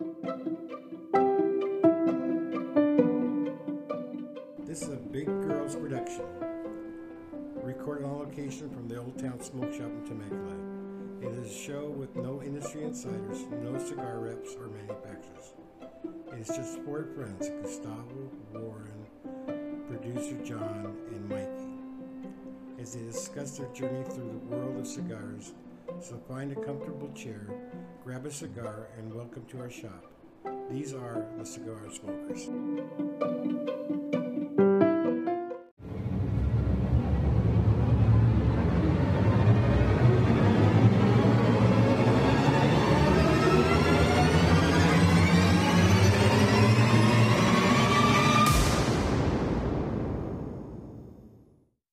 This is a Big Girls production, recorded on location from the Old Town Smoke Shop in Temecula. It is a show with no industry insiders, no cigar reps, or manufacturers. It is just four friends Gustavo, Warren, producer John, and Mikey, as they discuss their journey through the world of cigars. So find a comfortable chair, grab a cigar, and welcome to our shop. These are the Cigar Smokers.